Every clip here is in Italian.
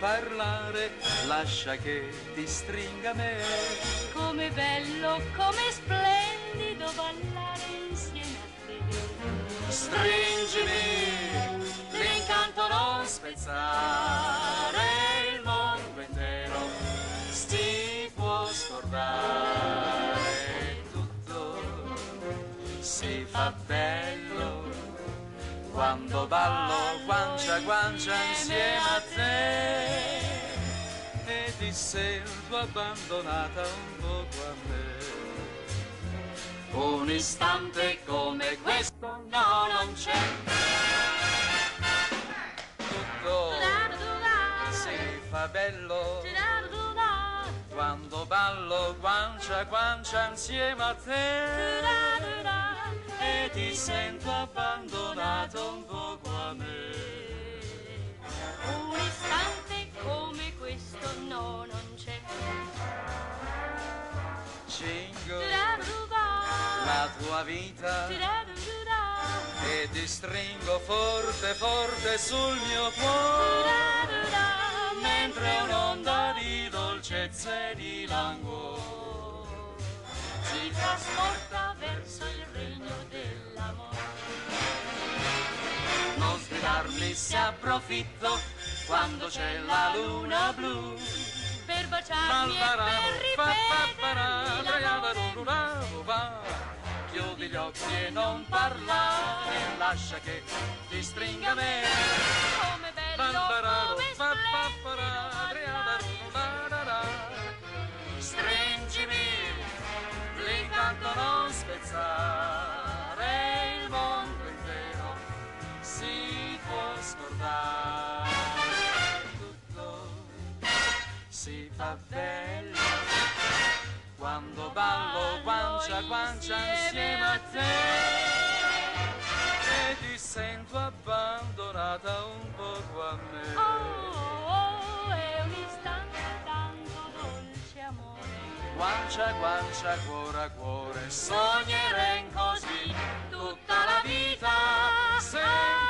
parlare, lascia che ti stringa me. Come bello, come splendido ballare insieme a te. Stringimi, l'incanto non spezzare, il mondo intero si può scordare. Tutto si fa bello quando ballo guancia a guancia insieme a te. e ti sento abbandonata un poco a me. Un istante come questo no non c'è. Tutto si fa bello. Quando ballo guancia a guancia insieme a te e ti sento abbandonato un poco a me. Un istante come questo no, non c'è. Cingo la tua vita. E ti stringo forte forte sul mio cuore. Mentre un'onda di dolcezza e di languore Ci trasporta verso il sgridarmi se approfitto quando c'è la luna blu Per baciarmi e per ripetermi l'amore Chiudi gli occhi e non parlare, lascia che ti stringa me. come bello, come splendido Stringimi, l'incanto non si fa bello quando ballo guancia guancia insieme a te e ti sento abbandonata un poco a me. Oh, oh, è un istante tanto dolce amore. Guancia guancia, cuore a cuore, sogneremo così tutta la vita, sempre,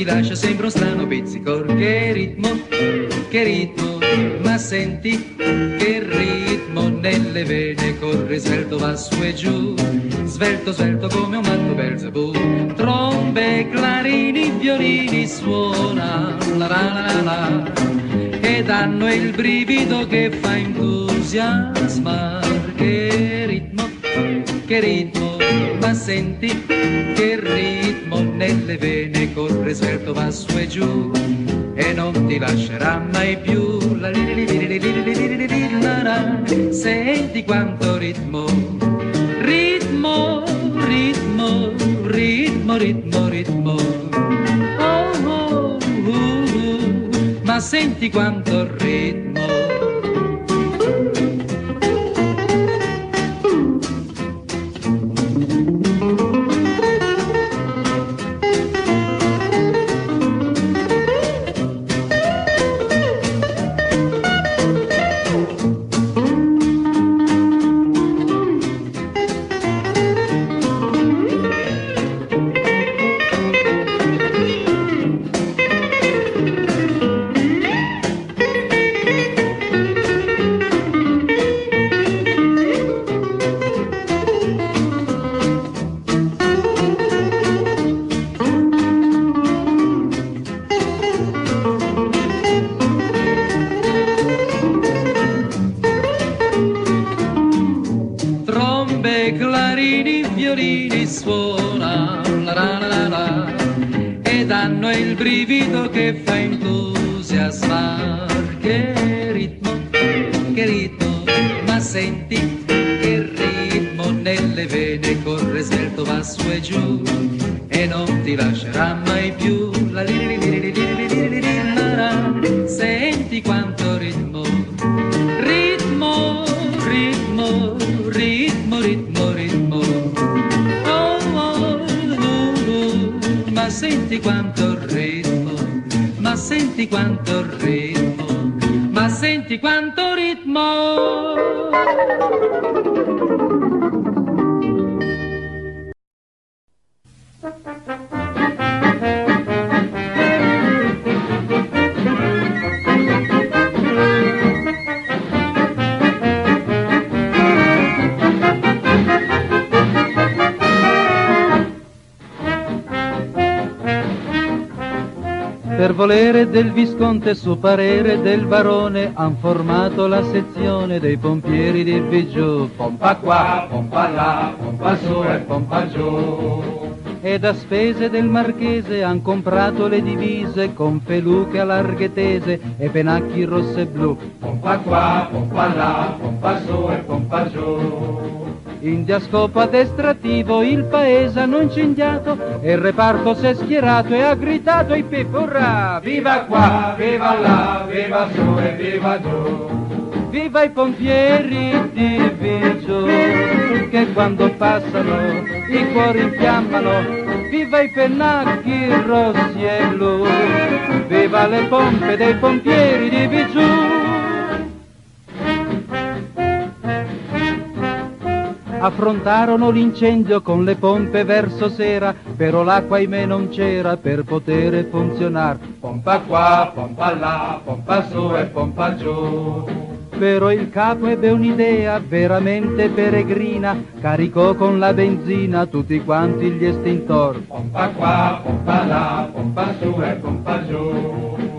ti lascia sempre un strano pizzicor. Che ritmo, che ritmo, ma senti che ritmo nelle vene corre svelto va su e giù, svelto svelto come un matto Belzebù. Trombe, clarini, violini suona la la la la e danno il brivido che fa entusiasmare. Che ritmo, che ma senti che ritmo nelle vene corre svelto va su e giù e non ti lascerà mai più. Senti quanto ritmo, ritmo, ritmo, ritmo, ritmo, ritmo. Oh, oh, oh, ma senti quanto ritmo. Brivido che fa entusiasmar. Che ritmo, che ritmo, ma senti che ritmo nelle vene corre svelto va su e giù e non ti lascerà mai più. Quanto ritmo, ma senti quanto ritmo. Volere del Visconte su parere del barone han formato la sezione dei pompieri di Bigiù. Pompa qua, pompa là, pompa su e pompa giù. Ed a spese del marchese han comprato le divise con feluche a larghe tese e penacchi rosse e blu. Pompa qua, pompa là, pompa su e pompa giù. In diascopo addestrativo il paese hanno incendiato e il reparto si è schierato e ha gritato ai Pippo urrà! Viva qua, viva là, viva su e viva giù. Viva i pompieri di Vigio che quando passano i cuori infiammano. Viva i pennacchi rossi e blu. Viva le pompe dei pompieri di Vigio. Affrontarono l'incendio con le pompe verso sera, però l'acqua ahimè non c'era per poter funzionare. Pompa qua, pompa là, pompa su e pompa giù. Però il capo ebbe un'idea veramente peregrina, caricò con la benzina tutti quanti gli estintor. Pompa qua, pompa là, pompa su e pompa giù.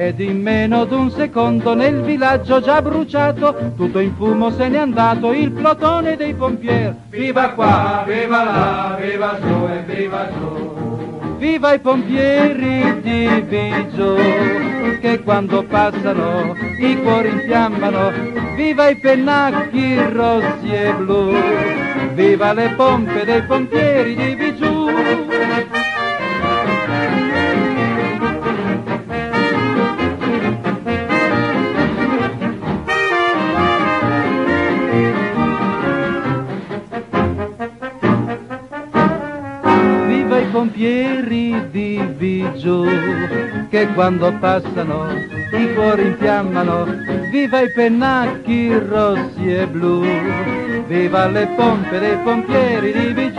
Ed in meno d'un secondo nel villaggio già bruciato, tutto in fumo se n'è andato il plotone dei pompieri. Viva qua, viva là, viva su e viva giù. Viva i pompieri di Vigio che quando passano i cuori infiammano. Viva i pennacchi rossi e blu. Viva le pompe dei pompieri di Vigio. Pompieri di Vigio che quando passano i cuori infiammano. Viva i pennacchi rossi e blu. Viva le pompe dei pompieri di Vigio.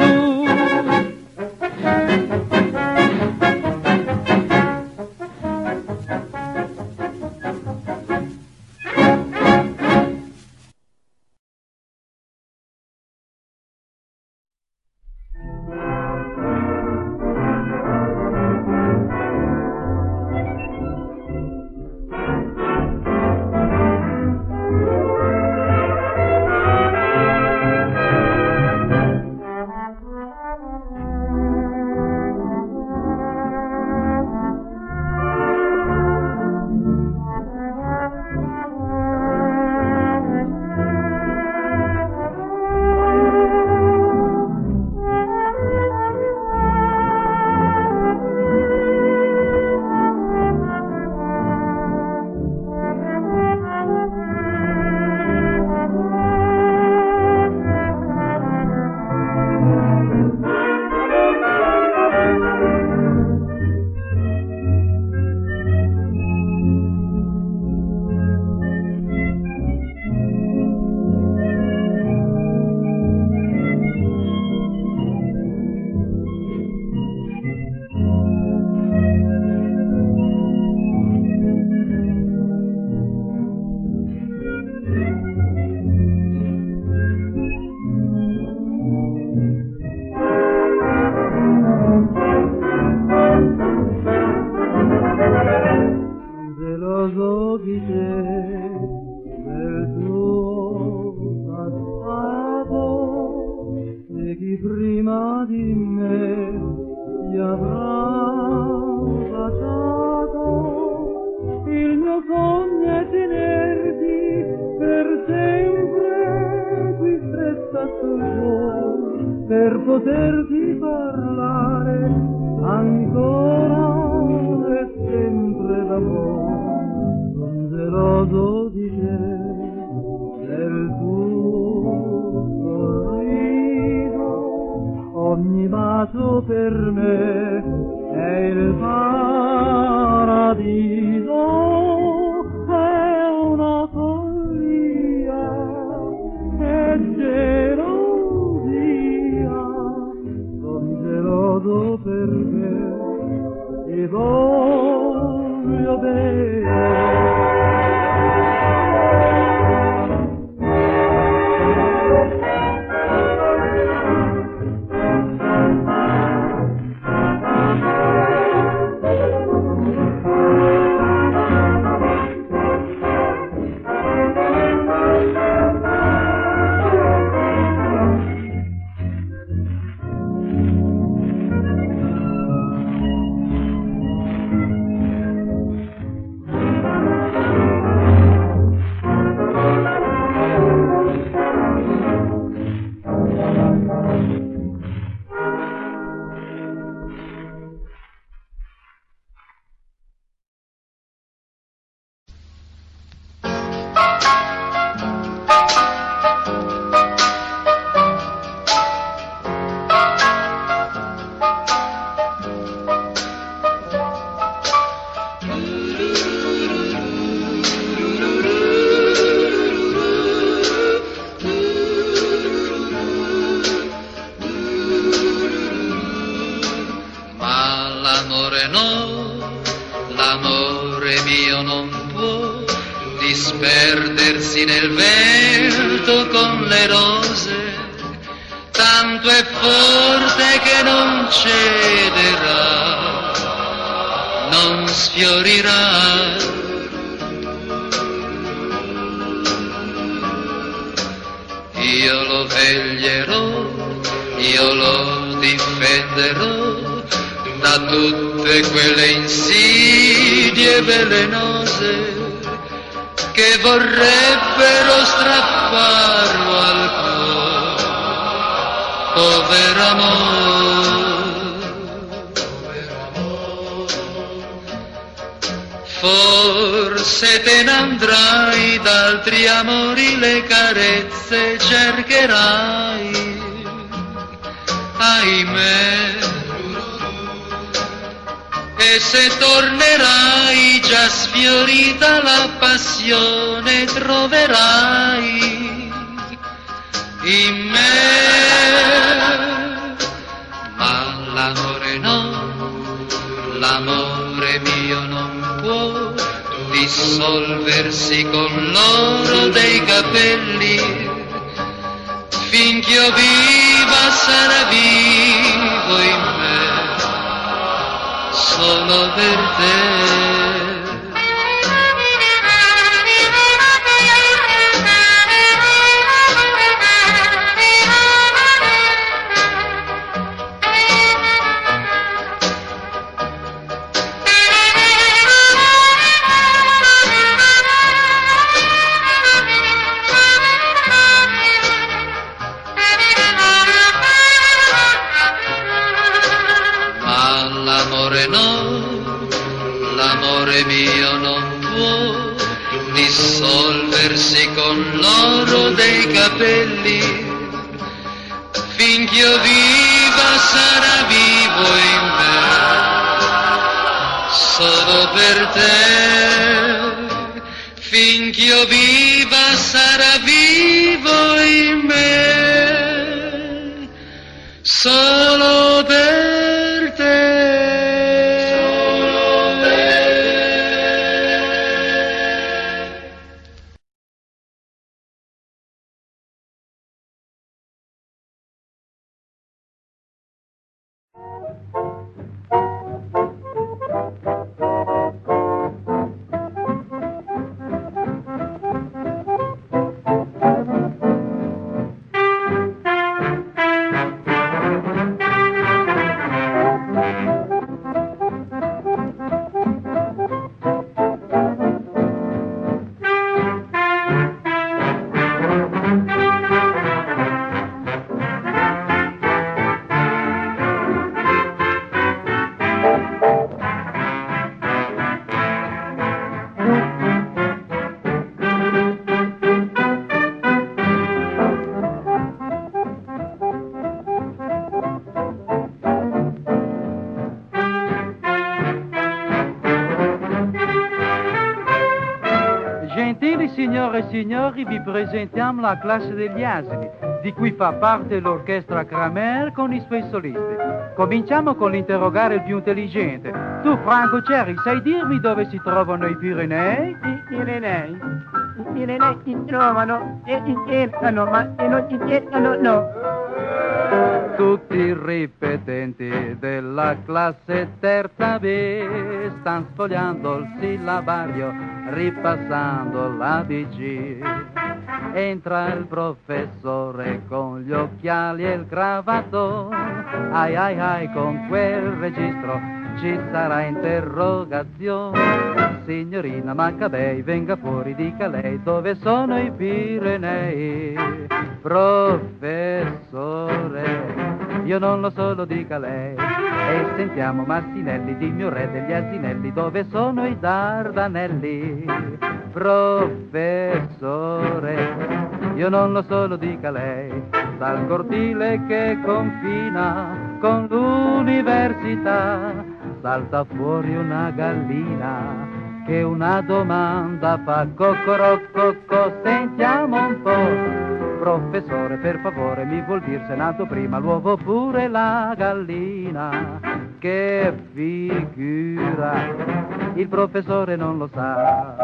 Bacio per me è il paradiso, è una follia, è gelosia, son geloso perché ti voglio bene. Io lo veglierò, io lo difenderò da tutte quelle insidie velenose che vorrebbero strapparlo al cuore. Povero amore. Forse te ne andrai d'altri amori, le carezze cercherai, ahimè. E se tornerai già sfiorita la passione troverai in me. Ma l'amore no, l'amore mio non può dissolversi con l'oro dei capelli. Finché io viva sarà vivo in me solo per te. Per te. Finché io viva sarà vivo signori, vi presentiamo la classe degli asini, di cui fa parte l'orchestra Kramer con i suoi solisti. Cominciamo con l'interrogare il più intelligente. Tu, Franco Cerri, sai dirmi dove si trovano i Pirenei? I Pirenei? I Pirenei si trovano e si cercano, ma se non si cercano, no. Tutti i ripetenti della classe terza B stanno sfogliando il sillabario, ripassando l'ABC. Entra il professore con gli occhiali e il cravato, ai ai ai con quel registro ci sarà interrogazione. Signorina Maccabei, venga fuori, dica lei dove sono i Pirenei. Professore, io non lo so, lo dica lei. E sentiamo Martinelli, di mio re degli asinelli, dove sono i Dardanelli? Professore, io non lo so, lo dica lei. Dal cortile che confina con l'università, salta fuori una gallina che una domanda fa. Cocorococco, sentiamo un po'. Professore, per favore, mi vuol dire se è nato prima l'uovo oppure la gallina? Che figura, il professore non lo sa.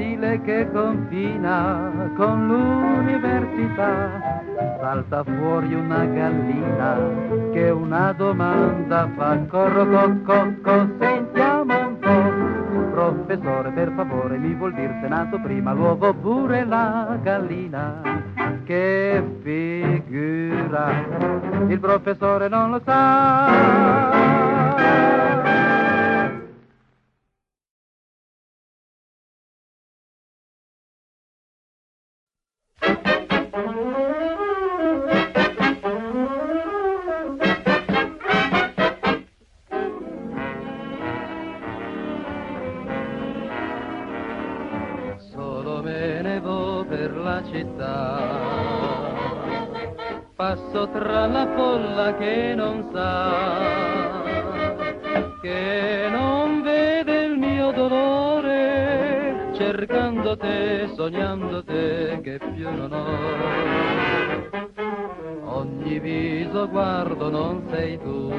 Cortile che confina con l'università salta fuori una gallina che una domanda fa. Corro, cocco, co, sentiamo un po'. Professore, per favore, mi vuol dire se è nato prima l'uovo oppure la gallina? Che figura, il professore non lo sa. Guardo non sei tu,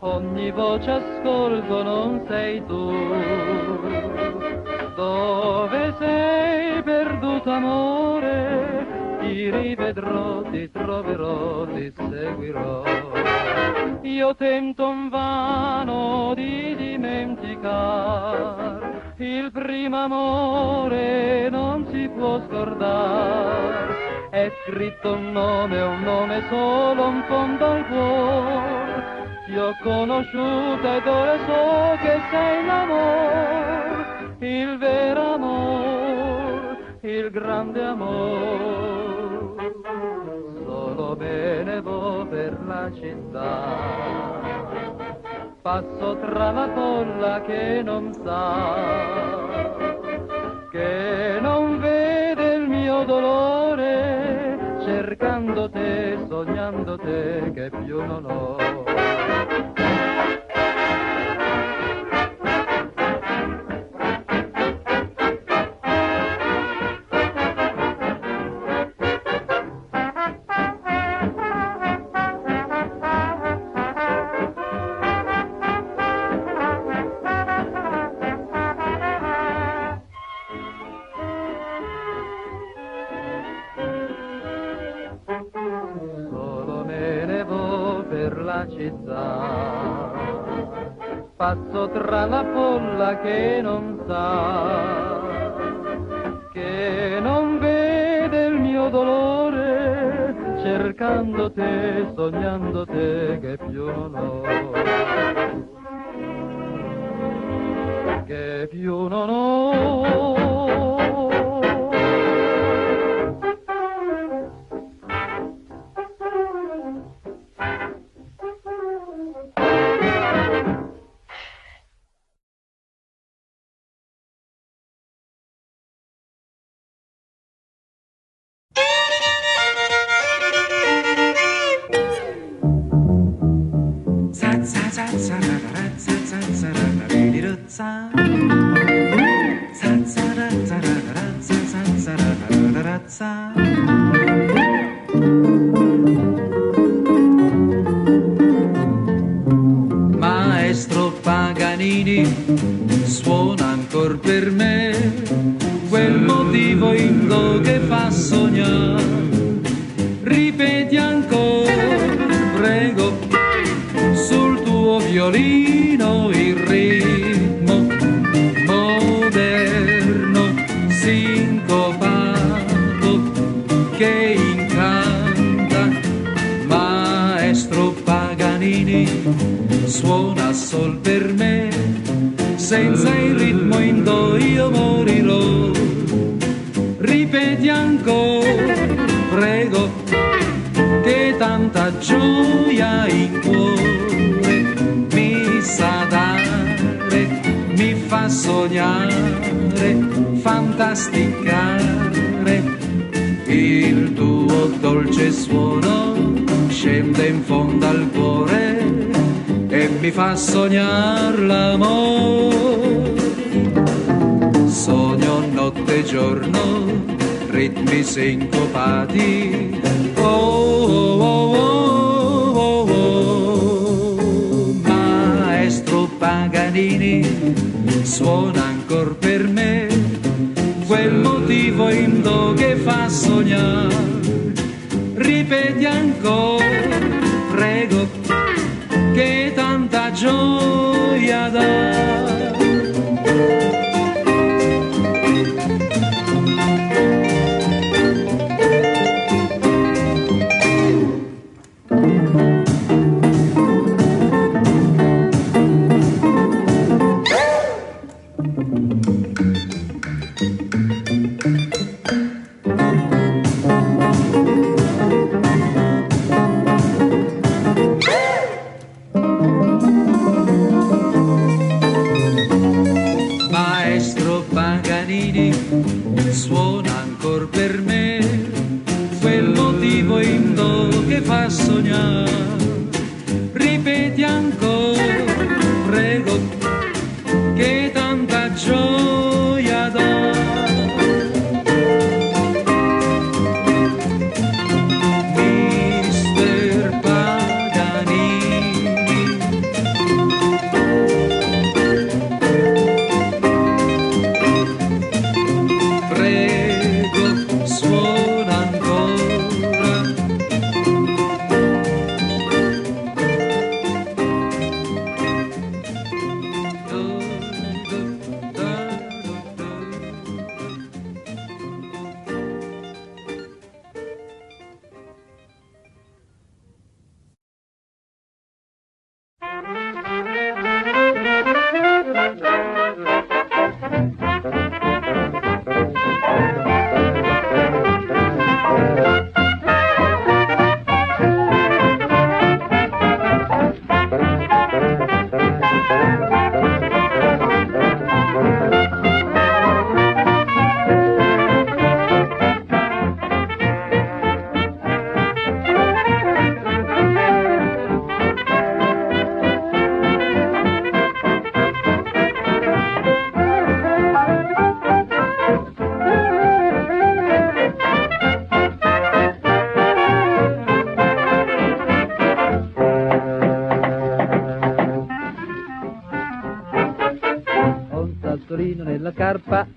ogni voce ascolto non sei tu. Dove sei perduto amore? Ti rivedrò, ti troverò, ti seguirò. Io tento in vano di dimenticar il primo amore non si può scordare. È scritto un nome, un nome solo in fondo al cuore. Ti ho conosciuta ed ora so che sei l'amore, il vero amore, il grande amore. Solo me ne vo per la città, passo tra la folla che non sa, che non vede il mio dolore, cercando te, che più non ho. Città, passo tra la folla che non sa, che non vede il mio dolore, cercando te, sognando te, che più non ho. Che più non ho. Sa-sa-ra-sa-ra-ra-sa-sa-ra-ra-sa gioia in cuore mi sa dare, mi fa sognare, fantasticare. Il tuo dolce suono scende in fondo al cuore e mi fa sognare l'amore. Sogno notte e giorno, ritmi sincopati. Oh, suona ancora per me quel motivo in do che fa sognare. Ripeti ancora, prego, che tanta gioia dà.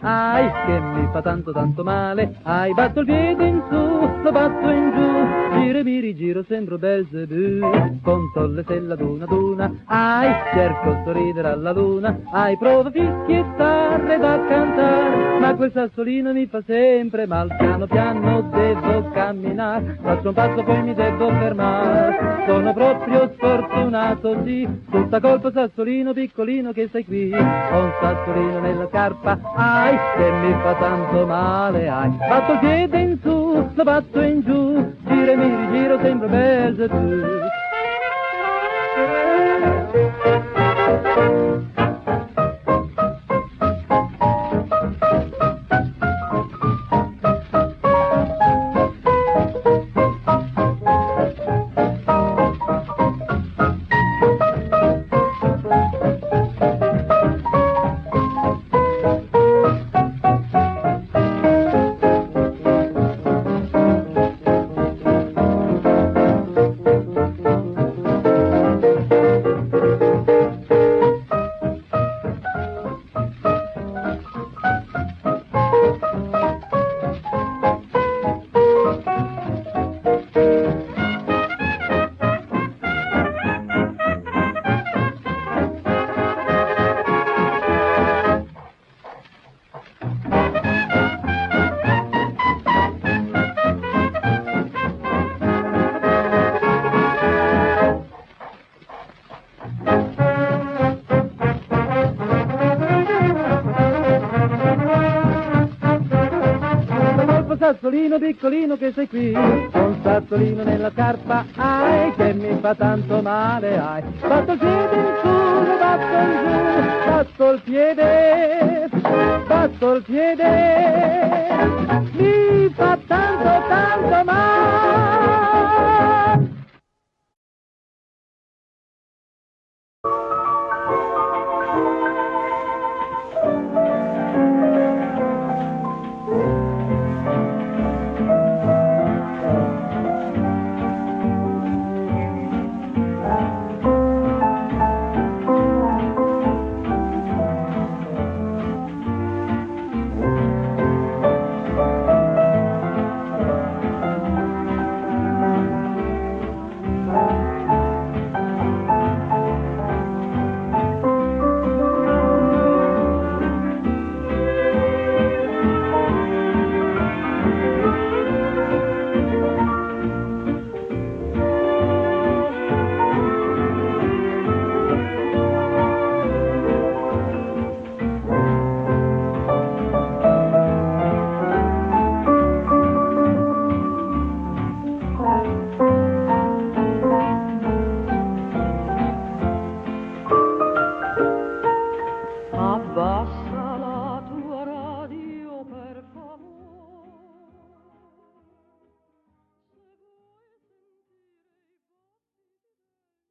Ai, che mi fa tanto tanto male. Ai, batto il piede in su, lo batto in giù, giro e mi rigiro, sembro Belzebù. Conto le stelle ad una ad una, ai, cerco sorridere alla luna. Ai, provo a fischiettare da cantare, ma quel sassolino mi fa sempre mal. Piano piano devo camminare, faccio un passo poi mi devo fermare. Sono proprio sfortunato, sì, tutta colpa sassolino piccolino che sei qui. Ho un sassolino nella scarpa, ai, che mi fa tanto male, ai. Batto il piede in su, lo batto in giù, giro e mi rigiro, sembra piccolino, piccolino che sei qui, un sazzolino nella scarpa, hai, che mi fa tanto male, hai, batto il piede in su, batto in su, batto il piede, batto il piede, mi fa tanto, tanto male.